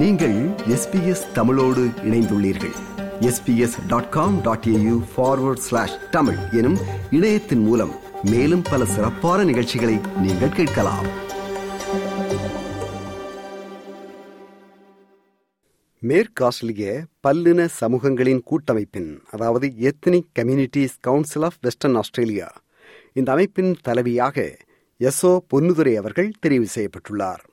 நீங்கள் எஸ்பிஎஸ் தமிழோடு இணைந்துள்ளீர்கள். SBS dot com dot AU forward slash Tamil எனும் இணையத்தின் மூலம் மேலும் பல சிறப்பான நிகழ்ச்சிகளை நீங்கள் கேட்கலாம். மேற்கு ஆஸ்திரேலிய பல்லின சமூகங்களின் கூட்டமைப்பின் அதாவது ethnic communities council of Western Australia இந்த அமைப்பின் தலைவியாக எஸ்ஓ பொன்னுதுரை அவர்கள் தெரிவு செய்யப்பட்டுள்ளார்.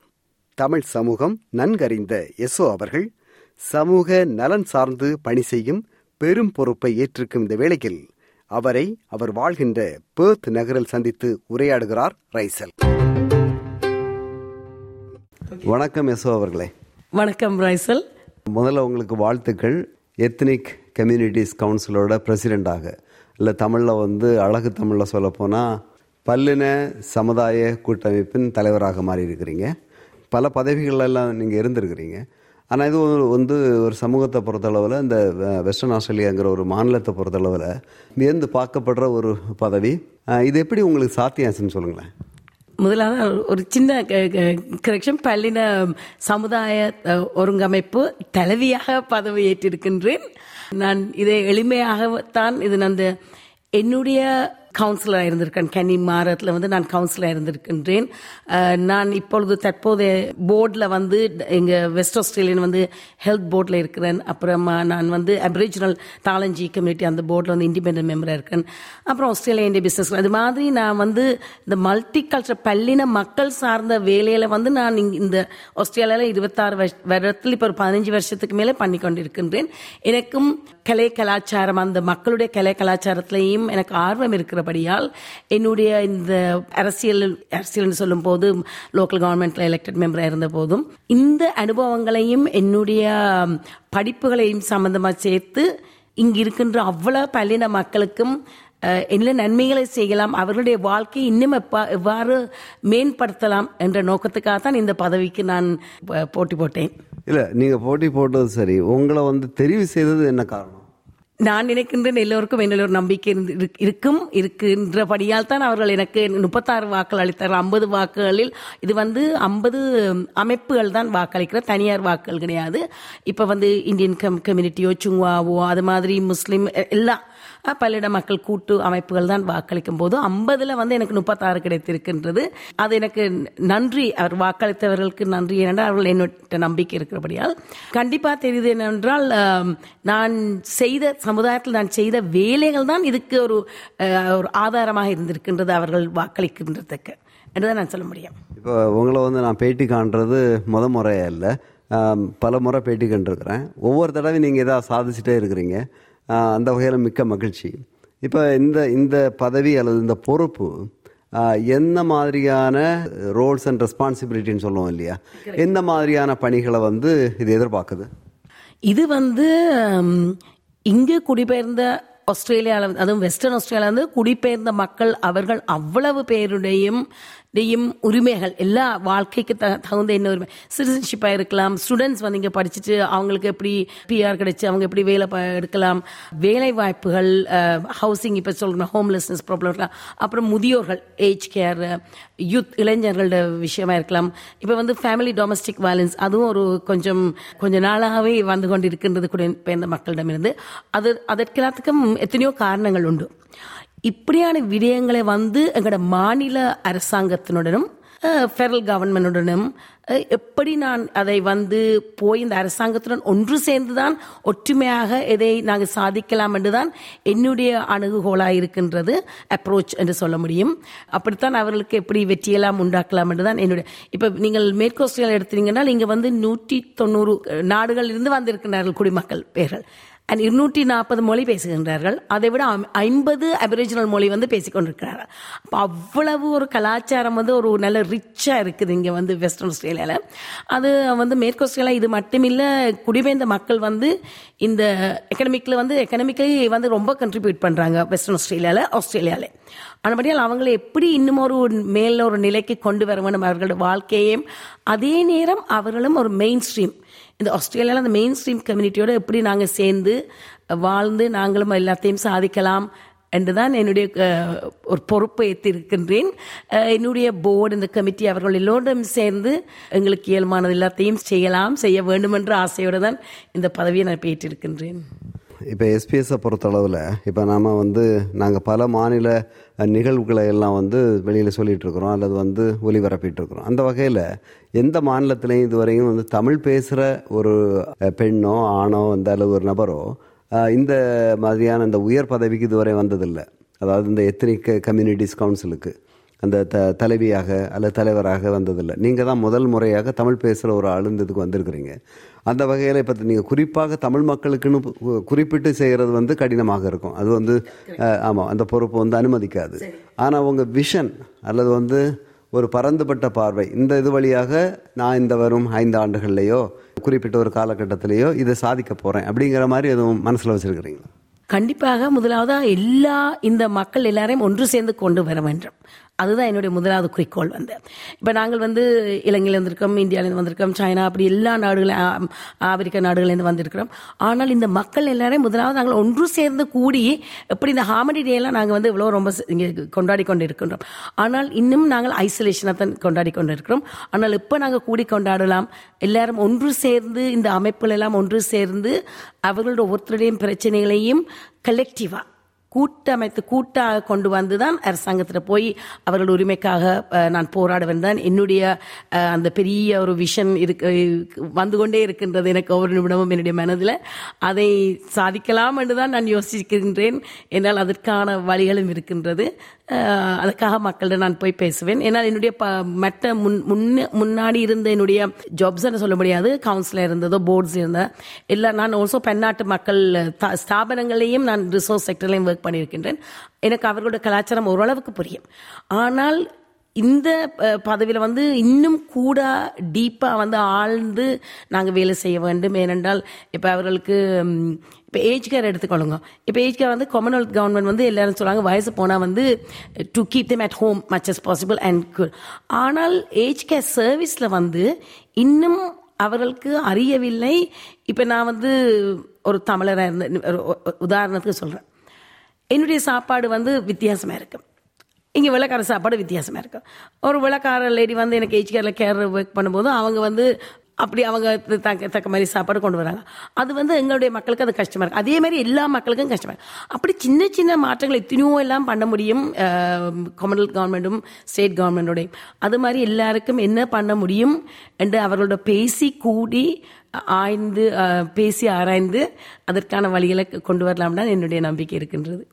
தமிழ் சமூகம் நன்கறிந்த எஸ்ஓ அவர்கள் சமூக நலன் சார்ந்து பணி செய்யும் பெரும் பொறுப்பை ஏற்றிருக்கும் இந்த வேளையில் அவரை அவர் வாழ்கின்ற பேர்த் நகரில் சந்தித்து உரையாடுகிறார் ரைசல். வணக்கம் எஸ்ஓ அவர்களே. வணக்கம் ரைசல். முதல்ல உங்களுக்கு வாழ்த்துக்கள். எத்னிக் கம்யூனிட்டிஸ் கவுன்சிலோட பிரசிடெண்டாக இல்லை தமிழில் வந்து அழகு தமிழில் சொல்லப்போனால் பல்லின சமுதாய கூட்டமைப்பின் தலைவராக மாறி இருக்கிறீங்க பல பதவிகளெல்லாம் நீங்கள் இருந்திருக்கிறீங்க. ஆனால் இது ஒரு வந்து ஒரு சமூகத்தை பொறுத்தளவில் இந்த வெஸ்டர்ன் ஆஸ்திரேலியாங்கிற ஒரு மாநிலத்தை பொறுத்தளவில் வியந்து பார்க்கப்படுற ஒரு பதவி. இது எப்படி உங்களுக்கு சாத்தியாச்சுன்னு சொல்லுங்களேன். முதலாவது ஒரு சின்ன கரெக்ஷன் பள்ளின சமுதாய ஒருங்கமைப்பு தலைவியாக பதவி ஏற்றிருக்கின்றேன். நான் இதை எளிமையாகத்தான் இது அந்த என்னுடைய கவுன்சிலராக இருந்திருக்கேன். கன்னி மாரத்தில் வந்து நான் கவுன்சிலராக இருந்திருக்கின்றேன். நான் இப்பொழுது தற்போதைய போர்டில் வந்து எங்கள் வெஸ்ட் ஆஸ்திரேலியன் வந்து ஹெல்த் போர்டில் இருக்கிறேன். அப்புறமா நான் வந்து அப்ரிஜினல் தாளஞ்சி கம்யூனிட்டி அந்த போர்டில் வந்து இண்டிபெண்டன்ட் மெம்பராக இருக்கேன். அப்புறம் ஆஸ்திரேலியா இந்திய பிஸ்னஸ் அது மாதிரி நான் வந்து இந்த மல்டி கல்ச்சர் பல்லின மக்கள் சார்ந்த வேலையில் வந்து நான் இங்கே இந்த ஆஸ்திரேலியாவில் இருபத்தாறு வருஷ வருடத்தில் இப்போ ஒரு பதினஞ்சு வருஷத்துக்கு மேலே பண்ணி கொண்டிருக்கின்றேன். எனக்கும் கலை கலாச்சாரம் அந்த மக்களுடைய கலை கலாச்சாரத்திலையும் எனக்கு ஆர்வம் இருக்கிற இருக்கிறபடியால் என்னுடைய இந்த அரசியல் அரசியல்னு சொல்லும் போது லோக்கல் கவர்மெண்ட்ல எலெக்டட் மெம்பராக இருந்த போதும் இந்த அனுபவங்களையும் என்னுடைய படிப்புகளையும் சம்மந்தமாக சேர்த்து இங்கு இருக்கின்ற அவ்வளவு பல்லின மக்களுக்கும் என்ன நன்மைகளை செய்யலாம் அவர்களுடைய வாழ்க்கையை இன்னும் எப்பா எவ்வாறு மேம்படுத்தலாம் என்ற நோக்கத்துக்காக தான் இந்த பதவிக்கு நான் போட்டி போட்டேன். இல்லை நீங்கள் போட்டி போட்டது சரி. உங்களை வந்து தெரிவு செய்தது என்ன காரணம்? நான் நினைக்கின்றேன் எல்லோருக்கும் என்னில் ஒரு நம்பிக்கை இருக்கும் இருக்கின்றபடியால் தான் அவர்கள் எனக்கு முப்பத்தாறு வாக்கள் அளித்தார்கள். ஐம்பது வாக்குகளில் இது வந்து ஐம்பது அமைப்புகள் தான் வாக்களிக்கிற தனியார் வாக்குகள் கிடையாது. இப்போ வந்து இந்தியன் கம் கம்யூனிட்டியோ சுங்வாவோ அது மாதிரி முஸ்லீம் எல்லாம் எல்லா பல்லிட மக்கள் கூட்டு அமைப்புகள் தான் வாக்களிக்கும் போது ஐம்பதுல வந்து எனக்கு முப்பத்தாறு கிடைத்திருக்கின்றது. அது எனக்கு நன்றி அவர் வாக்களித்தவர்களுக்கு நன்றி. ஏனென்றால் அவர்கள் என்னோட நம்பிக்கை இருக்கிறபடியால். கண்டிப்பா தெரியுது என்னென்றால் நான் செய்த சமுதாயத்தில் நான் செய்த வேலைகள் தான் இதுக்கு ஒரு ஒரு ஆதாரமாக இருந்திருக்கின்றது அவர்கள் வாக்களிக்கின்றதுக்கு என்றுதான் நான் சொல்ல முடியும். இப்போ உங்களை வந்து நான் பேட்டி காண்றது முத முறையாக இல்லை. பல முறை பேட்டி கண்டிருக்கிறேன். ஒவ்வொரு தடவையும் நீங்கள் ஏதாவது சாதிச்சுட்டே இருக்கிறீங்க. அந்த வகையில் மிக்க மகிழ்ச்சி. இப்போ இந்த இந்த பதவி அல்லது இந்த பொறுப்பு என்ன மாதிரியான ரோல்ஸ் அண்ட் ரெஸ்பான்சிபிலிட்டின்னு சொல்லுவோம் இல்லையா? எந்த மாதிரியான பணிகளை வந்து இது எதிர்பார்க்குது? இது வந்து இங்கு குடிபெயர்ந்த ஆஸ்திரேலியாவில் அதுவும் வெஸ்டர்ன் ஆஸ்திரேலியா வந்து குடிபெயர்ந்த மக்கள் அவர்கள் அவ்வளவு பேருடையும் இடையும் உரிமைகள் எல்லா வாழ்க்கைக்கு த தகுந்த என்ன உரிமை? சிட்டிசன்ஷிப்பாக இருக்கலாம் ஸ்டூடெண்ட்ஸ் வந்து இங்கே படிச்சுட்டு அவங்களுக்கு எப்படி பிஆர் கிடைச்சி அவங்க எப்படி வேலை எடுக்கலாம் வேலை வாய்ப்புகள் ஹவுசிங் இப்போ சொல்கிறோம் ஹோம்லெஸ்னஸ் ப்ராப்ளம் இருக்கலாம் அப்புறம் முதியோர்கள் ஏஜ் கேர் யூத் இளைஞர்களோட விஷயமா இருக்கலாம். இப்போ வந்து ஃபேமிலி டொமஸ்டிக் வயலன்ஸ் அதுவும் ஒரு கொஞ்சம் கொஞ்ச நாளாகவே வந்து கொண்டு இருக்கின்றது கூட குடிபெயர்ந்த மக்களிடமிருந்து. அது அதற்கெல்லாத்துக்கும் எத்தனையோ காரணங்கள் உண்டு. இப்படியான விடயங்களை வந்து எங்களோட மாநில அரசாங்கத்தினுடனும் ஃபெடரல் கவர்மெண்டுடனும் எப்படி நான் அதை வந்து போய் இந்த அரசாங்கத்துடன் ஒன்று சேர்ந்துதான் ஒற்றுமையாக இதை நாங்கள் சாதிக்கலாம் என்றுதான் என்னுடைய அணுகுகோலாக இருக்கின்றது அப்ரோச் என்று சொல்ல முடியும். அப்படித்தான் அவர்களுக்கு எப்படி வெற்றியெல்லாம் உண்டாக்கலாம் என்றுதான் என்னுடைய இப்போ நீங்கள் மேற்கோஸ்டியில் எடுத்தீங்கன்னால் எடுத்தீங்கன்னா இங்கே வந்து நூற்றி தொண்ணூறு நாடுகளில் இருந்து வந்திருக்கிறார்கள் குடிமக்கள் பேர்கள். இருநூற்றி நாற்பது மொழி பேசுகின்றார்கள். அதை விட ஐம்பது அபிரிஜினல் மொழி வந்து பேசிக்கொண்டிருக்கிறார்கள் அப்போ அவ்வளவு ஒரு கலாச்சாரம் வந்து ஒரு நல்ல ரிச்சாக இருக்குது இங்கே வந்து வெஸ்டர்ன் ஆஸ்திரேலியாவில் அது வந்து மேற்கு ஆஸ்திரேலியா இது மட்டுமில்லை குடிபெயர்ந்த மக்கள் வந்து இந்த எக்கனமிக்கில் வந்து எக்கனமிக்கலி வந்து ரொம்ப கண்ட்ரிபியூட் பண்ணுறாங்க வெஸ்டர்ன் ஆஸ்திரேலியாவில் ஆஸ்திரேலியாவில் ஆனபடியால் அவங்களை எப்படி இன்னும் ஒரு மேல ஒரு நிலைக்கு கொண்டு வர வேண்டும்? அவர்களோட வாழ்க்கையையும் அதே நேரம் அவர்களும் ஒரு மெயின் ஸ்ட்ரீம் இந்த ஆஸ்திரேலியாவில் அந்த மெயின் ஸ்ட்ரீம் கம்யூனிட்டியோட எப்படி நாங்கள் சேர்ந்து வாழ்ந்து நாங்களும் எல்லாத்தையும் சாதிக்கலாம் என்றுதான் என்னுடைய ஒரு பொறுப்பை ஏற்றிருக்கின்றேன். என்னுடைய போர்டு இந்த கமிட்டி அவர்கள் எல்லோரும் சேர்ந்து எங்களுக்கு இயல்பானது எல்லாத்தையும் செய்யலாம் செய்ய வேண்டும் என்ற ஆசையோடு தான் இந்த பதவியை நான் பேற்றிருக்கின்றேன் இப்போ எஸ்பிஎஸ்ஸை பொறுத்தளவில் இப்போ நாம் வந்து நாங்கள் பல மாநில நிகழ்வுகளை எல்லாம் வந்து வெளியில் சொல்லிட்டு இருக்கிறோம் அல்லது வந்து ஒலிபரப்பிட்டுருக்குறோம். அந்த வகையில் எந்த மாநிலத்திலையும் இதுவரையும் வந்து தமிழ் பேசுகிற ஒரு பெண்ணோ ஆணோ வந்து அல்லது ஒரு நபரோ இந்த மாதிரியான இந்த உயர் பதவிக்கு இதுவரை வந்ததில்லை. அதாவது இந்த எத்தனிக் கம்யூனிட்டிஸ் கவுன்சிலுக்கு. அந்த த தலைவியாக அல்லது தலைவராக வந்ததில்லை. நீங்கள் தான் முதல் முறையாக தமிழ் பேசுகிற ஒரு ஆள் இந்த இதுக்கு வந்திருக்கிறீங்க. அந்த வகையில் இப்போ நீங்கள் குறிப்பாக தமிழ் மக்களுக்குன்னு குறிப்பிட்டு செய்கிறது வந்து கடினமாக இருக்கும். அது வந்து ஆமாம் அந்த பொறுப்பு வந்து அனுமதிக்காது. ஆனால் உங்கள் விஷன் அல்லது வந்து ஒரு பரந்துபட்ட பார்வை இந்த இது வழியாக நான் இந்த வரும் ஐந்து ஆண்டுகள்லையோ குறிப்பிட்ட ஒரு காலகட்டத்திலேயோ இதை சாதிக்க போகிறேன் அப்படிங்கிற மாதிரி எதுவும் மனசில் வச்சுருக்கிறீங்களா? கண்டிப்பாக முதலாவதா எல்லா இந்த மக்கள் எல்லாரையும் ஒன்று சேர்ந்து கொண்டு வர வேண்டும். அதுதான் என்னுடைய முதலாவது குறிக்கோள் வந்து. இப்போ நாங்கள் வந்து இலங்கையில வந்திருக்கோம் இந்தியாவிலேருந்து வந்திருக்கோம் சைனா அப்படி எல்லா நாடுகளும் ஆப்பிரிக்க நாடுகள்லேருந்து வந்திருக்கிறோம். ஆனால் இந்த மக்கள் எல்லாரையும் முதலாவது நாங்கள் ஒன்று சேர்ந்து கூடி எப்படி இந்த ஹாமடி டே எல்லாம் நாங்கள் வந்து இவ்வளோ ரொம்ப இங்கே கொண்டாடி கொண்டு இருக்கின்றோம் ஆனால் இன்னும் நாங்கள் ஐசோலேஷனாக தான் கொண்டாடி கொண்டு இருக்கிறோம் ஆனால் இப்போ நாங்கள் கூடி கொண்டாடலாம். எல்லாரும் ஒன்று சேர்ந்து இந்த அமைப்புகள் எல்லாம் ஒன்று சேர்ந்து அவர்களோட ஒவ்வொருத்தருடைய பிரச்சனைகளையும் கலெக்டிவாக கூட்டமைத்து கூட்டாக கொண்டு வந்து தான் அரசாங்கத்தில் போய் அவர்கள் உரிமைக்காக நான் போராடுவேன் தான். என்னுடைய அந்த பெரிய ஒரு விஷன் இருக்கு வந்து கொண்டே இருக்கின்றது எனக்கு ஒவ்வொரு நிமிடமும் என்னுடைய மனதில். அதை சாதிக்கலாம் என்று தான் நான் யோசிக்கின்றேன். என்னால் அதற்கான வழிகளும் இருக்கின்றது. அதுக்காக மக்கள்கிட்ட நான் போய் பேசுவேன். ஏன்னால் என்னுடைய ப மற்ற முன் முன்ன முன்னாடி இருந்த என்னுடைய ஜாப்ஸ் சொல்ல முடியாது. கவுன்சிலர் இருந்ததோ போர்ட்ஸ் இருந்தால் எல்லாம் நான் ஆல்சோ பன்னாட்டு மக்கள் ஸ்தாபனங்களையும் நான் ரிசோர்ஸ் செக்டர்லையும் ஒர்க் பண்ணியிருக்கின்றேன். எனக்கு அவர்களோட கலாச்சாரம் ஓரளவுக்கு புரியும். ஆனால் இந்த பதவியில் வந்து இன்னும் கூட டீப்பாக வந்து ஆழ்ந்து நாங்கள் வேலை செய்ய வேண்டும். ஏனென்றால் இப்போ அவர்களுக்கு இப்போ ஏஜ் கேர் எடுத்துக்கொள்ளுங்க. இப்போ ஏஜ் கேர் வந்து காமன்வெல்த் கவர்மெண்ட் வந்து எல்லாரும் சொல்கிறாங்க வயசு போனால் வந்து to keep them at home much as possible and good ஆனால் ஏஜ் கேர் சர்வீஸில் வந்து இன்னும் அவர்களுக்கு அறியவில்லை. இப்போ நான் வந்து ஒரு தமிழராக இருந்த உதாரணத்துக்கு சொல்கிறேன் என்னுடைய சாப்பாடு வந்து வித்தியாசமாக இருக்குது இங்கே வெள்ளக்கார சாப்பாடு வித்தியாசமாக இருக்கும் ஒரு வெள்ளக்கார லேடி வந்து எனக்கு ஹெச்கேரில் கேர் ஒர்க் பண்ணும்போது அவங்க வந்து அப்படி அவங்க தக்க தக்க மாதிரி சாப்பாடு கொண்டு வராங்க. அது வந்து எங்களுடைய மக்களுக்கு அது கஷ்டமாக இருக்கும் அதே மாதிரி எல்லா மக்களுக்கும் கஷ்டமாக இருக்கும் அப்படி சின்ன சின்ன மாற்றங்கள் எத்தனையோ எல்லாம் பண்ண முடியும் கமர்னல் கவர்மெண்ட்டும் ஸ்டேட் கவர்மெண்டோடையும் அது மாதிரி எல்லாருக்கும் என்ன பண்ண முடியும் என்று அவர்களோட பேசி கூடி ஆய்ந்து பேசி ஆராய்ந்து அதற்கான வழிகளை கொண்டு வரலாம்னா என்னுடைய நம்பிக்கை இருக்கின்றது.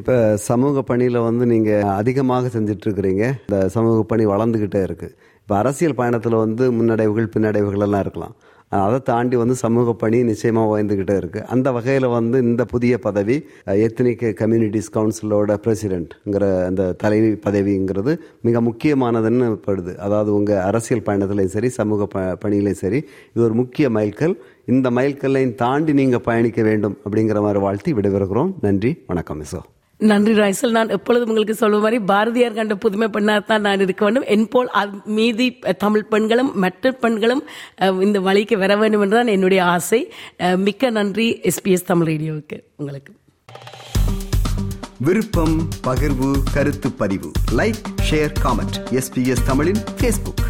இப்போ சமூக பணியில் வந்து நீங்கள் அதிகமாக செஞ்சுட்டு இருக்கிறீங்க இந்த சமூக பணி வளர்ந்துக்கிட்டே இருக்கு. இப்போ அரசியல் பயணத்தில் வந்து முன்னடைவுகள் பின்னடைவுகள் எல்லாம் இருக்கலாம். அதை தாண்டி வந்து சமூக பணி நிச்சயமாக வாய்ந்துக்கிட்டே இருக்கு. அந்த வகையில் வந்து இந்த புதிய பதவி எத்தனிக் கம்யூனிட்டிஸ் கவுன்சிலோட பிரசிடென்ட்ங்கிற அந்த தலைவி பதவிங்கிறது மிக முக்கியமானதுன்னு படுது. அதாவது உங்கள் அரசியல் பயணத்திலையும் சரி சமூக ப பணியிலையும் சரி இது ஒரு முக்கிய மைல்கல். இந்த மைல்கல்லையும் தாண்டி நீங்கள் பயணிக்க வேண்டும் அப்படிங்கிற மாதிரி வாழ்த்தி விடைபெறுகிறோம். நன்றி வணக்கம் மிசோ நன்றி ராய்சல் நான் எப்பொழுதும் உங்களுக்கு சொல்லும் மாதிரி பாரதியார் கண்ட புதுமை பெண்ணாக தான் நான் இருக்க வேண்டும். என் போல் மீதி தமிழ் பெண்களும் மற்ற பெண்களும் இந்த வழிக்கு வர வேண்டும் என்றுதான் என்னுடைய ஆசை. மிக்க நன்றி எஸ்பிஎஸ் தமிழ் ரேடியோவுக்கு உங்களுக்கு. விருப்பம் பகிர்வு கருத்து பதிவு. லைக் ஷேர் காமெண்ட் எஸ்பிஎஸ் தமிழின் ஃபேஸ்புக்